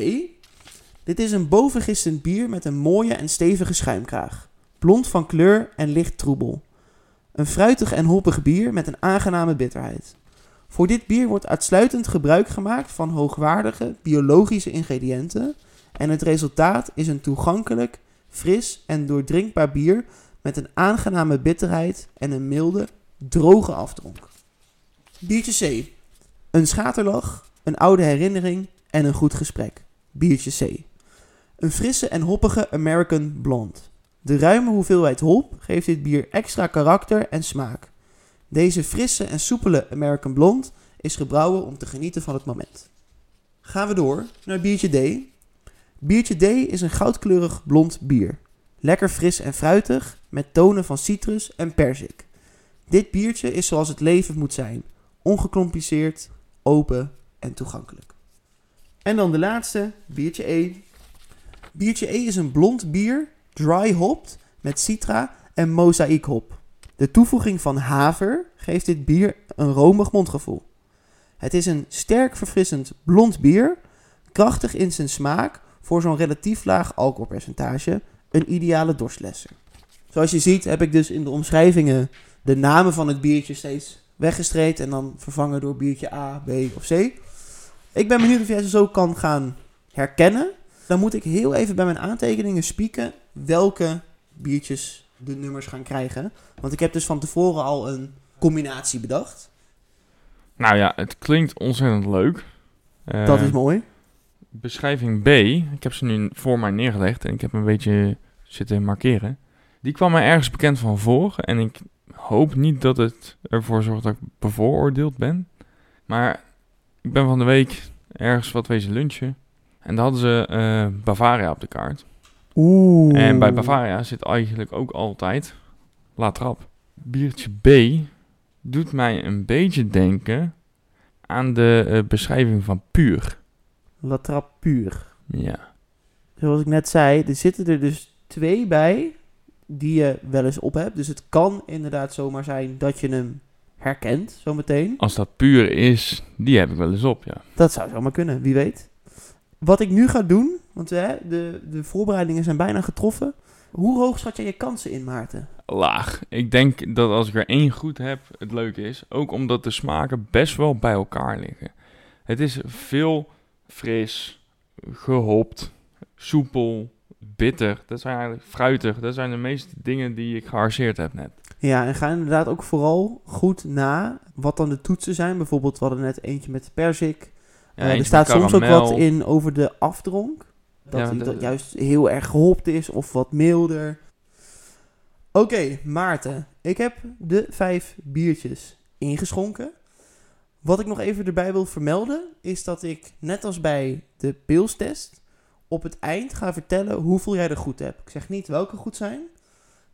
Dit is een bovengistend bier met een mooie en stevige schuimkraag. Blond van kleur en licht troebel. Een fruitig en hoppig bier met een aangename bitterheid. Voor dit bier wordt uitsluitend gebruik gemaakt van hoogwaardige biologische ingrediënten en het resultaat is een toegankelijk, fris en doordrinkbaar bier met een aangename bitterheid en een milde, droge afdronk. Biertje C. Een schaterlach, een oude herinnering en een goed gesprek. Biertje C. Een frisse en hoppige American Blonde. De ruime hoeveelheid hop geeft dit bier extra karakter en smaak. Deze frisse en soepele American Blonde is gebrouwen om te genieten van het moment. Gaan we door naar biertje D. Biertje D is een goudkleurig blond bier. Lekker fris en fruitig met tonen van citrus en perzik. Dit biertje is zoals het leven moet zijn. Ongecompliceerd, open en toegankelijk. En dan de laatste, biertje E. Biertje E is een blond bier, dry hopped, met citra en mozaïekhop. De toevoeging van haver geeft dit bier een romig mondgevoel. Het is een sterk verfrissend blond bier, krachtig in zijn smaak voor zo'n relatief laag alcoholpercentage, een ideale dorstlesser. Zoals je ziet heb ik dus in de omschrijvingen de namen van het biertje steeds weggestreept en dan vervangen door biertje A, B of C. Ik ben benieuwd of jij ze zo kan gaan herkennen. Dan moet ik heel even bij mijn aantekeningen spieken welke biertjes de nummers gaan krijgen. Want ik heb dus van tevoren al een combinatie bedacht. Nou ja, het klinkt ontzettend leuk. Eh, Dat is mooi. Beschrijving B, ik heb ze nu voor mij neergelegd en ik heb een beetje zitten markeren. Die kwam mij ergens bekend van voor en ik hoop niet dat het ervoor zorgt dat ik bevooroordeeld ben. Maar ik ben van de week ergens wat wezen lunchen en daar hadden ze eh, Bavaria op de kaart. Oeh. En bij Bavaria zit eigenlijk ook altijd La Trappe. Biertje B doet mij een beetje denken aan de eh, beschrijving van Puur. La Trappe puur. Ja. Zoals ik net zei, er zitten er dus twee bij die je wel eens op hebt. Dus het kan inderdaad zomaar zijn dat je hem herkent zometeen. Als dat puur is, die heb ik wel eens op, ja. Dat zou zomaar kunnen, wie weet. Wat ik nu ga doen, want hè, de, de voorbereidingen zijn bijna getroffen. Hoe hoog schat jij je kansen in, Maarten? Laag. Ik denk dat als ik er één goed heb, het leuk is. Ook omdat de smaken best wel bij elkaar liggen. Het is veel fris, gehopt, soepel, bitter. Dat zijn eigenlijk fruitig. Dat zijn de meeste dingen die ik gearseerd heb net. Ja, en ga inderdaad ook vooral goed na wat dan de toetsen zijn. Bijvoorbeeld, we hadden net eentje met perzik. Ja, Eh, er staat soms ook wat in over de afdronk. Dat, Ja, de- dat juist heel erg gehopt is of wat milder. Oké, Maarten. Ik heb de vijf biertjes ingeschonken. Wat ik nog even erbij wil vermelden, is dat ik, net als bij de pilstest, op het eind ga vertellen hoeveel jij er goed hebt. Ik zeg niet welke goed zijn,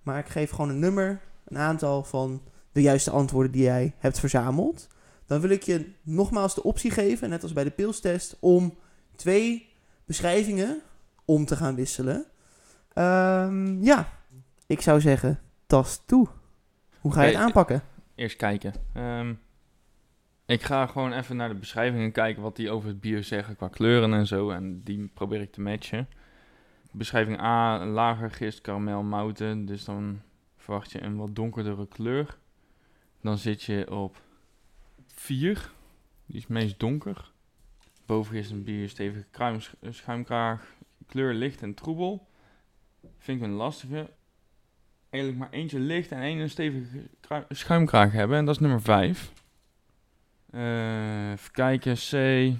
maar ik geef gewoon een nummer, een aantal van de juiste antwoorden die jij hebt verzameld. Dan wil ik je nogmaals de optie geven, net als bij de pilstest, om twee beschrijvingen om te gaan wisselen. Ehm, ja, ik zou zeggen, tas toe. Hoe ga je het aanpakken? Eerst kijken. Ehm, ik ga gewoon even naar de beschrijvingen kijken wat die over het bier zeggen qua kleuren en zo. En die probeer ik te matchen. Beschrijving A, lager gist, karamel, mouten. Dus dan verwacht je een wat donkerdere kleur. Dan zit je op 4. Die is meest donker. Boven is een bier stevige kruim, schuimkraag. Kleur licht en troebel. Vind ik een lastige. Eigenlijk maar eentje licht en één een stevige schuimkraag hebben. En dat is nummer 5. even kijken. C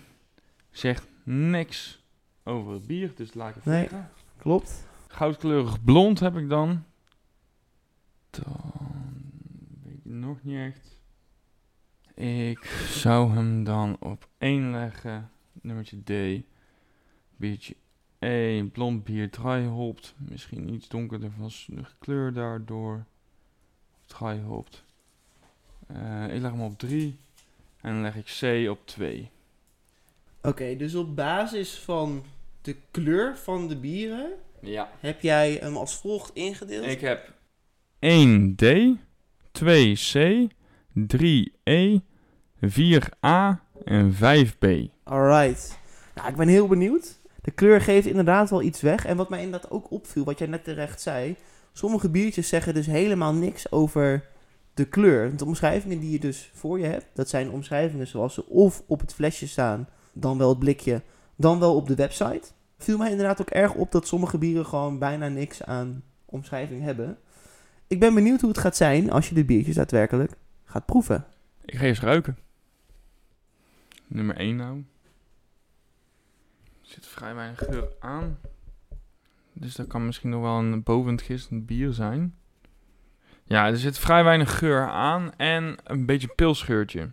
zegt niks over het bier. Dus laat ik het Nee. Klopt. Goudkleurig blond heb ik dan. Dan weet ik nog niet echt. Ik zou hem dan op 1 leggen. Nummertje D. Biertje E. Blond bier dry hopt. Misschien iets donkerder van kleur daardoor. Dry hopt. Eh, ik leg hem op 3. En dan leg ik C op 2. Oké, dus op basis van de kleur van de bieren Ja. heb jij hem als volgt ingedeeld. Ik heb 1D, 2C, 3E, 4A en 5B. Alright. Nou, ik ben heel benieuwd. De kleur geeft inderdaad wel iets weg. En wat mij inderdaad ook opviel, wat jij net terecht zei. Sommige biertjes zeggen dus helemaal niks over de kleur. De omschrijvingen die je dus voor je hebt, dat zijn omschrijvingen zoals ze of op het flesje staan, dan wel het blikje, dan wel op de website. Viel mij inderdaad ook erg op dat sommige bieren gewoon bijna niks aan omschrijving hebben. Ik ben benieuwd hoe het gaat zijn als je de biertjes daadwerkelijk gaat proeven. Ik ga eens ruiken. Nummer 1 nou. Er zit vrij weinig geur aan. Dus dat kan misschien nog wel een bovend gistend bier zijn. Ja, er zit vrij weinig geur aan en een beetje pilsgeurtje.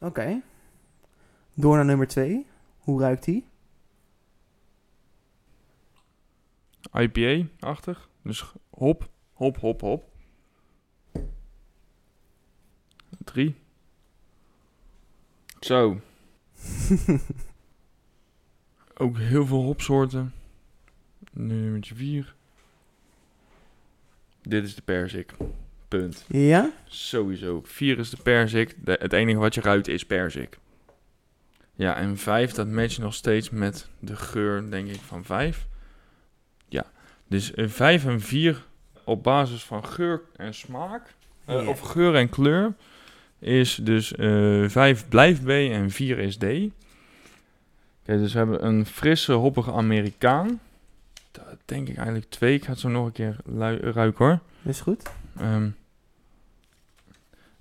Oké. Door naar nummer 2. Hoe ruikt die? IPA-achtig. Dus hop, hop, hop, hop. Drie. Zo. Ook heel veel hopsoorten. Nummertje vier. Dit is de perzik. Punt. Ja? Sowieso. Vier is de perzik. De, het enige wat je ruikt is perzik. Ja, en vijf, dat matcht nog steeds met de geur, denk ik, van vijf. Ja, dus een vijf en vier op basis van geur en smaak, eh, Ja. of geur en kleur, is dus eh vijf blijft B en vier is D. Oké, dus we hebben een frisse, hoppige Amerikaan. Dat denk ik eigenlijk twee. Ik ga het zo nog een keer ruiken hoor. Is goed. Ehm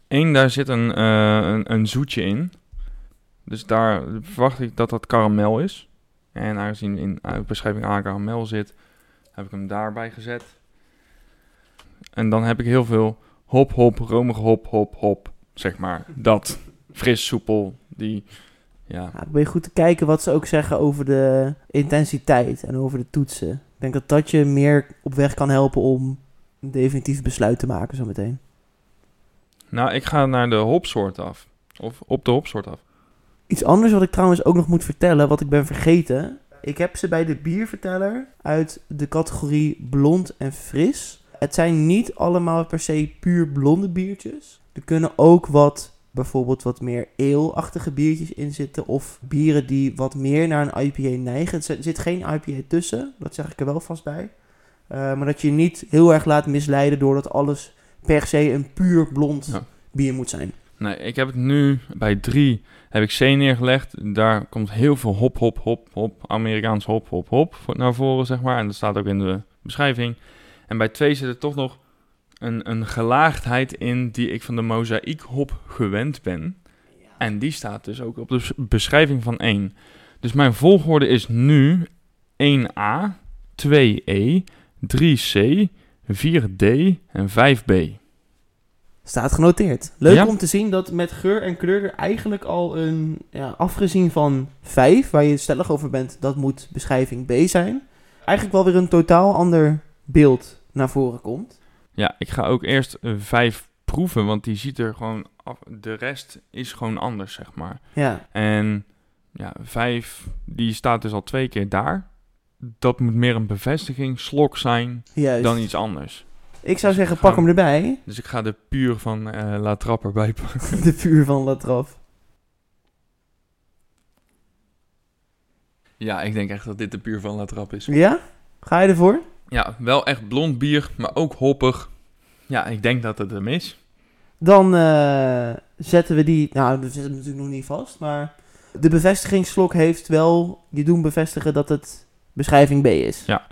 Eén, daar zit een, eh, een, een zoetje in. Dus daar verwacht ik dat dat karamel is. En aangezien in uh, beschrijving A karamel zit, heb ik hem daarbij gezet. En dan heb ik heel veel hop, hop, romige hop, hop, hop. Zeg maar, dat. Fris, soepel, die, ja. Ja, ben je goed te kijken wat ze ook zeggen over de intensiteit en over de toetsen. Ik denk dat dat je meer op weg kan helpen om een definitief besluit te maken zometeen. Nou, ik ga naar de hopsoort af. Of op de hopsoort af. Iets anders wat ik trouwens ook nog moet vertellen, wat ik ben vergeten. Ik heb ze bij de bierverteller uit de categorie blond en fris. Het zijn niet allemaal per se puur blonde biertjes. Er kunnen ook wat, bijvoorbeeld wat meer ale-achtige biertjes in zitten. Of bieren die wat meer naar een IPA neigen. Er zit- geen IPA tussen, dat zeg ik er wel vast bij. Eh, maar dat je niet heel erg laat misleiden doordat alles per se een puur blond Ja. bier moet zijn. Nee, ik heb het nu bij drie heb ik C neergelegd. Daar komt heel veel hop, hop, hop, hop, Amerikaans hop, hop, hop naar voren, zeg maar. En dat staat ook in de beschrijving. En bij twee zit er toch nog een, een gelaagdheid in die ik van de mozaïek hop gewend ben. En die staat dus ook op de bes- beschrijving van één. Dus mijn volgorde is nu 1A, 2E, 3C, 4D en 5B. Staat genoteerd. Leuk Ja. om te zien dat met geur en kleur er eigenlijk al een, ja, afgezien van 5, waar je stellig over bent, dat moet beschrijving B zijn, eigenlijk wel weer een totaal ander beeld naar voren komt. Ja, ik ga ook eerst eh, 5 proeven, want die ziet er gewoon af. De rest is gewoon anders, zeg maar. Ja, En ja, 5, die staat dus al twee keer daar. Dat moet meer een bevestiging, slok zijn, juist. dan iets anders. Ik zou Dus zeggen, pak hem erbij. Dus ik ga de puur van eh La erbij pakken. De vuur van Latraf. Ja, ik denk echt dat dit de puur van La Trappe is. Ja? Ga je ervoor? Ja, wel echt blond bier, maar ook hoppig. Ja, ik denk dat het hem is. Dan eh, zetten we die, nou, we zetten hem natuurlijk nog niet vast, maar de bevestigingsslok heeft wel je doen bevestigen dat het beschrijving B is. Ja.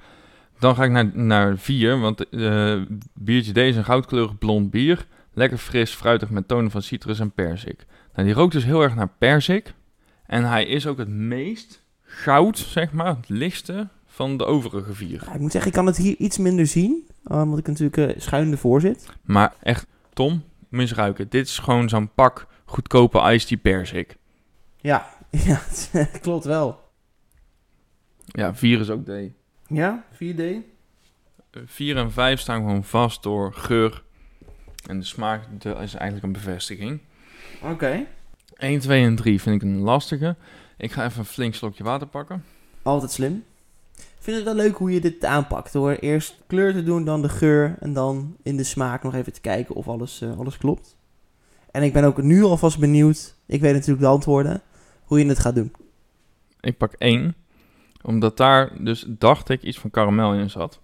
Dan ga ik naar, naar 4, want eh biertje D is een goudkleurig blond bier. Lekker fris, fruitig met tonen van citrus en perzik. Nou, die rookt dus heel erg naar perzik. En hij is ook het meest goud, zeg maar, het lichtste van de overige vier. Ja, ik moet zeggen, ik kan het hier iets minder zien, eh, omdat ik natuurlijk eh, schuin ervoor zit. Maar echt, Tom, moet je eens ruiken. Dit is gewoon zo'n pak goedkope iced tea perzik. Ja, ja klopt wel. Ja, 4 is ook D. Ja, 4D. 4 en 5 staan gewoon vast door geur. En de smaak is eigenlijk een bevestiging. Oké. 1, 2 en 3 vind ik een lastige. Ik ga even een flink slokje water pakken. Altijd slim. Ik vind het wel leuk hoe je dit aanpakt. Door eerst kleur te doen, dan de geur. En dan in de smaak nog even te kijken of alles, eh, alles klopt. En ik ben ook nu alvast benieuwd. Ik weet natuurlijk de antwoorden. Hoe je het gaat doen. Ik pak 1. Omdat daar dus, dacht ik, iets van karamel in zat.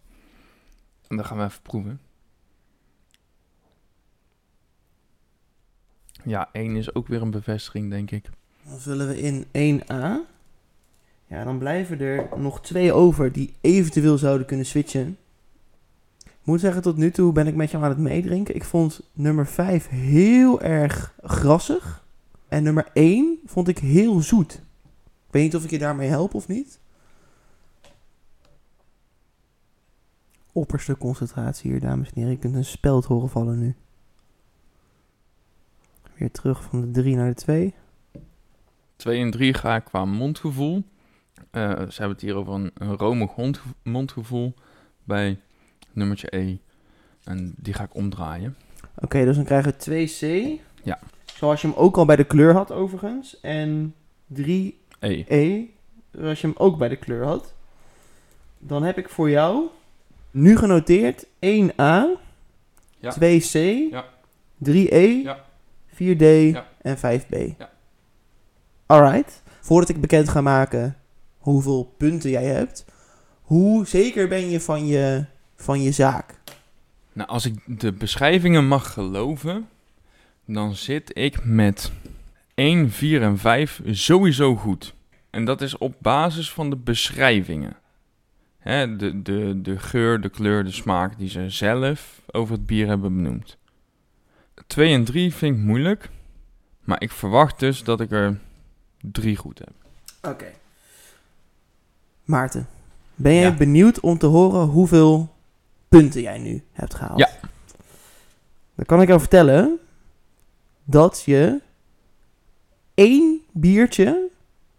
En dat gaan we even proeven. Ja, 1 is ook weer een bevestiging, denk ik. Dan vullen we in 1A. Ja, dan blijven er nog twee over die eventueel zouden kunnen switchen. Ik moet zeggen, tot nu toe ben ik met jou aan het meedrinken. Ik vond nummer 5 heel erg grassig. En nummer 1 vond ik heel zoet. Ik weet niet of ik je daarmee help of niet. Opperste concentratie hier, dames en heren. Je kunt een speld horen vallen nu. Weer terug van de 3 naar de 2. 2 en 3 ga ik qua mondgevoel. Eh, ze hebben het hier over een, een romig mondgevoel bij nummertje E. En die ga ik omdraaien. Oké, dus dan krijgen we 2C. Ja. Zoals je hem ook al bij de kleur had, overigens. En 3E, E. zoals je hem ook bij de kleur had. Dan heb ik voor jou nu genoteerd 1A, Ja. 2C, Ja. 3E, Ja. 4D Ja. en 5B. Ja. Alright. Voordat ik bekend ga maken hoeveel punten jij hebt, hoe zeker ben je van je, van je zaak? Nou, als ik de beschrijvingen mag geloven, dan zit ik met 1, 4 en 5 sowieso goed. En dat is op basis van de beschrijvingen. Hè, de, de, de geur, de kleur, de smaak die ze zelf over het bier hebben benoemd. 2 en 3 vind ik moeilijk, maar ik verwacht dus dat ik er 3 goed heb. Oké. Maarten, ben jij Ja. benieuwd om te horen hoeveel punten jij nu hebt gehaald? Ja. Dan kan ik jou vertellen dat je één biertje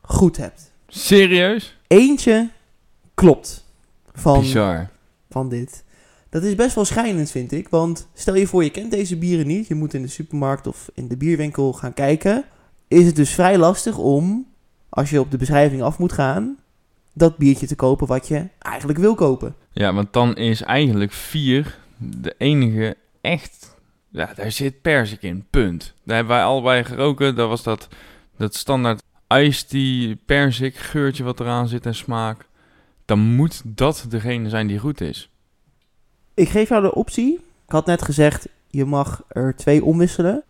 goed hebt. Serieus? Eentje klopt van, Bizar. van dit. Dat is best wel schijnend, vind ik. Want stel je voor, je kent deze bieren niet. Je moet in de supermarkt of in de bierwinkel gaan kijken. Is het dus vrij lastig om, als je op de beschrijving af moet gaan, dat biertje te kopen wat je eigenlijk wil kopen. Ja, want dan is eigenlijk 4 de enige echt... Ja, daar zit perzik in, punt. Daar hebben wij allebei geroken. Dat was dat, dat standaard iced tea perzik geurtje wat eraan zit en smaak. Dan moet dat degene zijn die goed is. Ik geef jou de optie. Ik had net gezegd, je mag er twee omwisselen.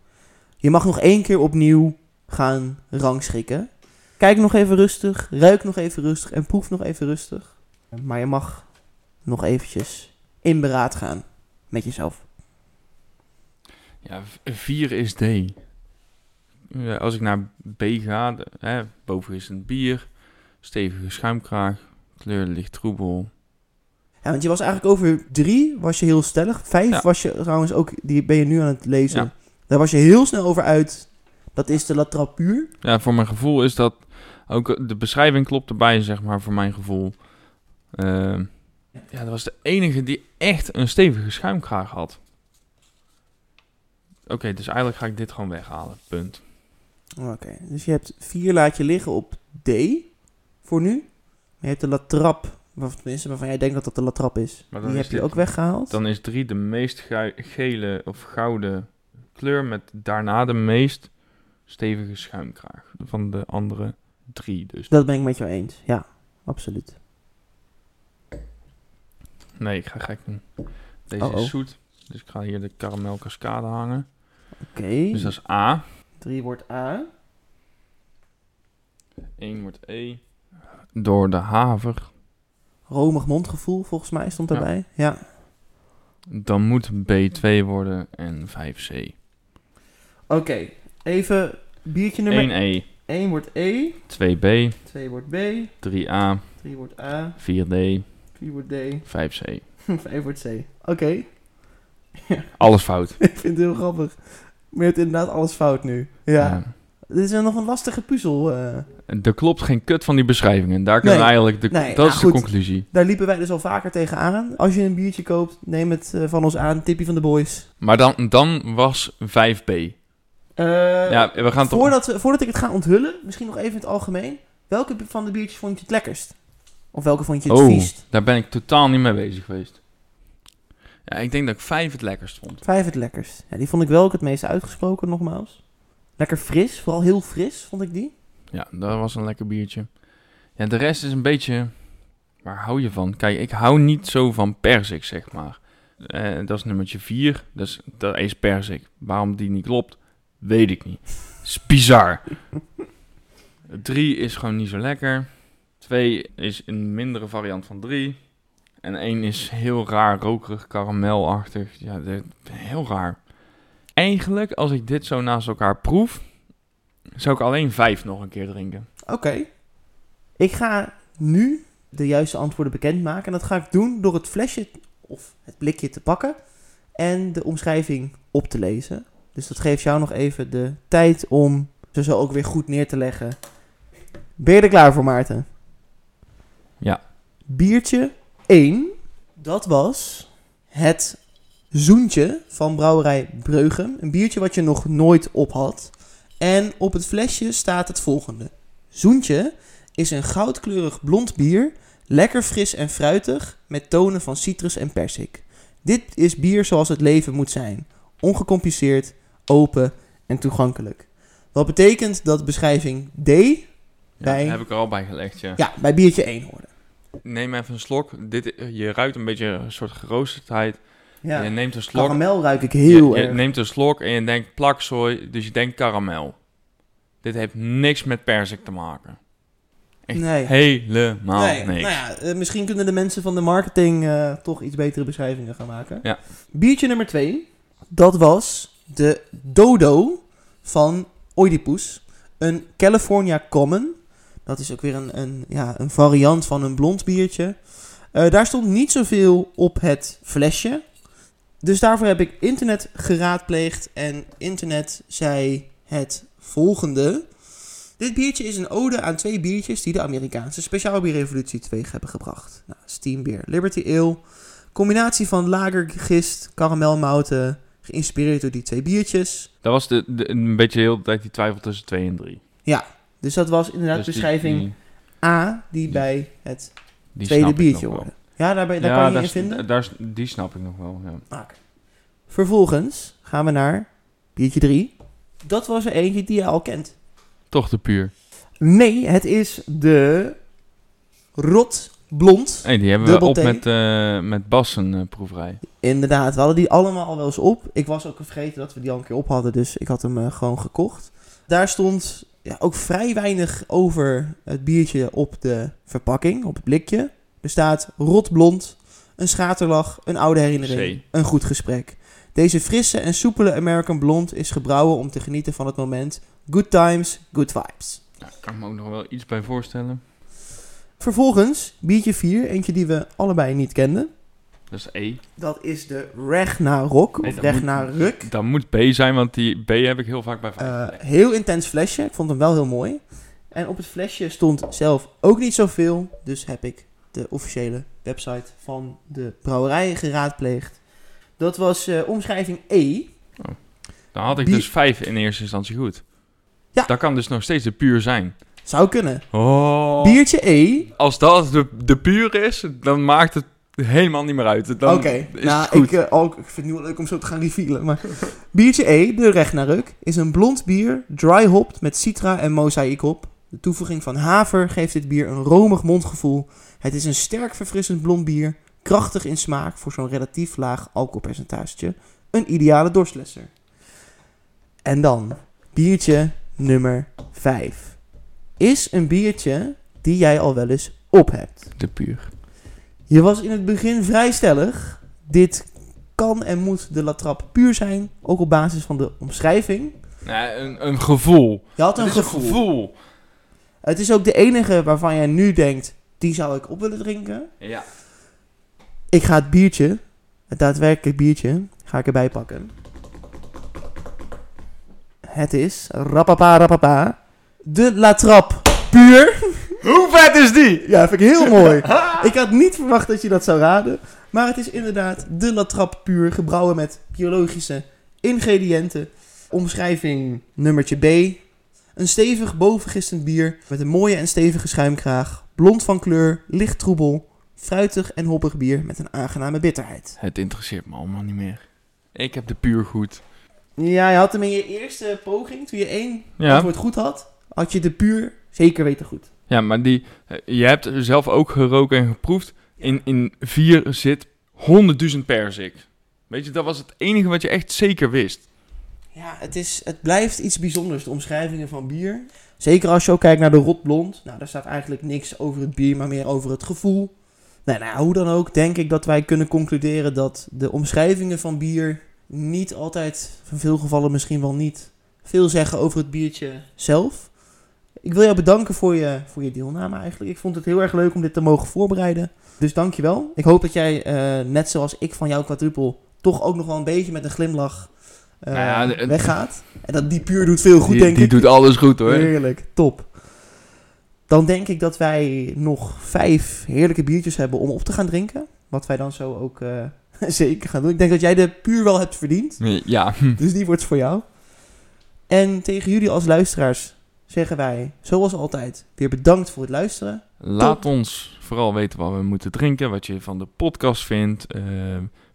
Je mag nog één keer opnieuw gaan rangschikken. Kijk nog even rustig, ruik nog even rustig en proef nog even rustig. Maar je mag nog eventjes in beraad gaan met jezelf. Ja, 4 is D. Als ik naar B ga, hè, boven is een bier, stevige schuimkraag, Kleur licht troebel. Ja, want je was eigenlijk over drie was je heel stellig. Vijf Ja. was je trouwens ook, die ben je nu aan het lezen. Ja. Daar was je heel snel over uit. Dat is de Latra puur. Ja, voor mijn gevoel is dat ook eh, de beschrijving klopt erbij, zeg maar, voor mijn gevoel. Ehm, ja, dat was de enige die echt een stevige schuimkraag had. Oké, dus eigenlijk ga ik dit gewoon weghalen. Punt. Oké, dus je hebt vier laat je liggen op D voor nu. Maar je hebt de Latrap, of tenminste waarvan jij denkt dat dat de Latrap is. Die is heb je ook weggehaald. Dan is 3 de meest gele of gouden kleur met daarna de meest stevige schuimkraag. Van de andere drie dus. Dat ben ik met jou eens. Ja, absoluut. Nee, ik ga gek doen. Deze Oh, oh. is zoet. Dus ik ga hier de karamel cascade hangen. Oké, Dus dat is A. drie wordt A. 1 wordt E. Door de haver. Romig mondgevoel volgens mij stond Ja. erbij. Ja. Dan moet B2 worden en 5C. Oké, even biertje nummer 1E, 1 wordt E, 2B, 2 wordt B, 3A, 3 wordt A, 4D, 4 wordt D, 5C. 5 wordt C. Oké, Alles fout. ik vind het heel grappig. Maar je hebt inderdaad alles fout nu. Ja. Dit is wel nog een lastige puzzel. eh. Er klopt geen kut van die beschrijvingen. Daar kunnen Nee. we eigenlijk de, Nee, dat is de conclusie. Daar liepen wij dus al vaker tegen aan. Als je een biertje koopt, neem het eh, van ons aan. Tippie van de boys. Maar dan, dan was 5B. Eh, ja, we gaan toch... voordat, we- voordat ik het ga onthullen, misschien nog even in het algemeen. Welke van de biertjes vond je het lekkerst? Of welke vond je het Oh, viest? daar ben ik totaal niet mee bezig geweest. Ja, ik denk dat ik 5 het lekkerst vond. Vijf het lekkerst. Ja, die vond ik wel ook het meest uitgesproken, nogmaals. Lekker fris, vooral heel fris vond ik die. Ja, dat was een lekker biertje. Ja, de rest is een beetje... Waar hou je van? Kijk, ik hou niet zo van perzik, zeg maar. Eh, dat is nummertje 4. Dus dat is perzik. Waarom die niet klopt, weet ik niet. is bizar. 3 is gewoon niet zo lekker. 2 is een mindere variant van 3. En 1 is heel raar, rokerig, karamelachtig. Ja, heel raar. Eigenlijk, als ik dit zo naast elkaar proef, zou ik alleen 5 nog een keer drinken. Oké. Ik ga nu de juiste antwoorden bekendmaken. En dat ga ik doen door het flesje of het blikje te pakken en de omschrijving op te lezen. Dus dat geeft jou nog even de tijd om ze zo ook weer goed neer te leggen. Ben je er klaar voor, Maarten? Ja. Biertje 1, dat was het zoentje van brouwerij Breugem. Een biertje wat je nog nooit op had. En op het flesje staat het volgende. Zoentje is een goudkleurig blond bier, lekker fris en fruitig, met tonen van citrus en persik. Dit is bier zoals het leven moet zijn. Ongecompliceerd, open en toegankelijk. Wat betekent dat beschrijving D Ja, Bij- heb ik er al bij gelegd, ja. ja, bij biertje 1 hoorde. Neem even een slok. Dit, je ruikt een beetje een soort geroosterdheid. Ja. Je neemt een slok. Karamel ruik ik heel je, je erg. neemt een slok en je denkt plakzooi, dus je denkt karamel. Dit heeft niks met perzik te maken. Echt Nee. helemaal nee, niks. nou ja, eh, misschien kunnen de mensen van de marketing eh, toch iets betere beschrijvingen gaan maken. Ja. Biertje nummer 2, dat was de Dodo van Oedipus. Een California Common. Dat is ook weer een, een, ja, een variant van een blond biertje. Eh, daar stond niet zoveel op het flesje. Dus daarvoor heb ik internet geraadpleegd. En internet zei het volgende. Dit biertje is een ode aan twee biertjes die de Amerikaanse speciaalbierrevolutie teweeg hebben gebracht. Nou, Steam Beer Liberty Ale. Combinatie van lagergist, karamelmouten, geïnspireerd door die twee biertjes. Dat was de, de- een beetje heel de tijd die twijfel tussen 2 en 3. Dus dat was inderdaad Dus die- beschrijving die- A, die bij het tweede biertje hoorde. Ja, daar, ben, daar ja, kan je in vinden. Daar, die snap ik nog wel, ja. Vervolgens gaan we naar biertje 3. Dat was er eentje die je al kent. Toch de puur. Nee, het is de Rot Blond. Hey, die hebben we op met, eh met Bas een eh, proeverij. Inderdaad, we hadden die allemaal al wel eens op. Ik was ook vergeten dat we die al een keer op hadden, dus ik had hem eh, gewoon gekocht. Daar stond ja, ook vrij weinig over het biertje op de verpakking, op het blikje. Er staat rotblond, een schaterlach, een oude herinnering, C. een goed gesprek. Deze frisse en soepele American Blond is gebrouwen om te genieten van het moment. Good times, good vibes. Ja, kan ik me ook nog wel iets bij voorstellen. Vervolgens, biertje 4, eentje die we allebei niet kenden. Dat is E. Dat is de Ragnarok, Nee, of moet- Ragnaruk. Dat moet B zijn, want die B heb ik heel vaak bij gelegd. heel intens flesje. Ik vond hem wel heel mooi. En op het flesje stond zelf ook niet zoveel. Dus heb ik de officiële website van de brouwerij geraadpleegd. Dat was eh, omschrijving E. Dan had ik bier- dus vijf in eerste instantie goed. Ja. Dat kan dus nog steeds de puur zijn. Zou kunnen. Oh. Biertje E. Als dat de, de puur is, dan maakt het helemaal niet meer uit. Oké, is nou, ik, eh, oh, ik vind het nu wel leuk om zo te gaan revealen. Maar biertje E, de Ragnaruk, is een blond bier, dry hopped met citra en mozaïekhop. De toevoeging van haver geeft dit bier een romig mondgevoel. Het is een sterk verfrissend blond bier, krachtig in smaak voor zo'n relatief laag alcoholpercentage. Een ideale dorstlesser. En dan, biertje nummer 5. Is een biertje die jij al wel eens op hebt. De puur. Je was in het begin vrij stellig. Dit kan en moet de Latrap puur zijn, ook op basis van de omschrijving. Nee, een, een gevoel. Je had een gevoel. Het is ook de enige waarvan jij nu denkt, die zou ik op willen drinken. Ja. Ik ga het biertje, het daadwerkelijk biertje, ga ik erbij pakken. Het is, rapapa rapapa, de Latrap puur. Hoe vet is die? Ja, vind ik heel mooi. Ik had niet verwacht dat je dat zou raden. Maar het is inderdaad de Latrap puur, gebrouwen met biologische ingrediënten. Omschrijving nummertje B. Een stevig bovengistend bier met een mooie en stevige schuimkraag. Blond van kleur, licht troebel, fruitig en hoppig bier met een aangename bitterheid. Het interesseert me allemaal niet meer. Ik heb de puur goed. Ja, je had hem in je eerste poging, toen je één Ja, antwoord goed had, had je de puur zeker weten goed. ja maar die, eh, je hebt zelf ook geroken en geproefd. In, in vier zit 100.000 perzik. Weet je, dat was het enige wat je echt zeker wist. Ja, het, is, het blijft iets bijzonders, de omschrijvingen van bier. Zeker als je ook kijkt naar de rotblond. Nou, daar staat eigenlijk niks over het bier, maar meer over het gevoel. Nou, nou, hoe dan ook, denk ik dat wij kunnen concluderen dat de omschrijvingen van bier niet altijd, in veel gevallen misschien wel niet, veel zeggen over het biertje zelf. Ik wil jou bedanken voor je, voor je deelname eigenlijk. Ik vond het heel erg leuk om dit te mogen voorbereiden. Dus dankjewel. Ik hoop dat jij, eh, net zoals ik van jouw quadruple, toch ook nog wel een beetje met een glimlach eh, Nou ja, de- weggaat. En dat die puur doet veel goed, die denk die ik. doet alles goed hoor. Heerlijk, top. Dan denk ik dat wij nog vijf heerlijke biertjes hebben om op te gaan drinken. Wat wij dan zo ook eh, zeker gaan doen. Ik denk dat jij de puur wel hebt verdiend. Ja, Dus die wordt voor jou. En tegen jullie als luisteraars zeggen wij, zoals altijd, weer bedankt voor het luisteren. laat ons vooral weten wat we moeten drinken, wat je van de podcast vindt. Eh,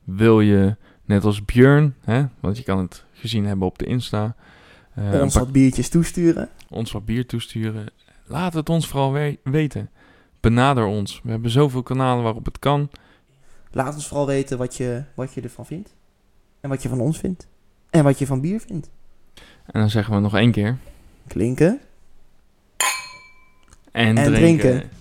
wil je, net als Björn, hè, want je kan het gezien hebben op de Insta, eh, een ons wat biertjes toesturen. ons wat bier toesturen. Laat het ons vooral we- weten. Benader ons. We hebben zoveel kanalen waarop het kan. Laat ons vooral weten wat je, wat je ervan vindt. En wat je van ons vindt. En wat je van bier vindt. En dan zeggen we nog één keer. Klinken. En, En drinken. drinken.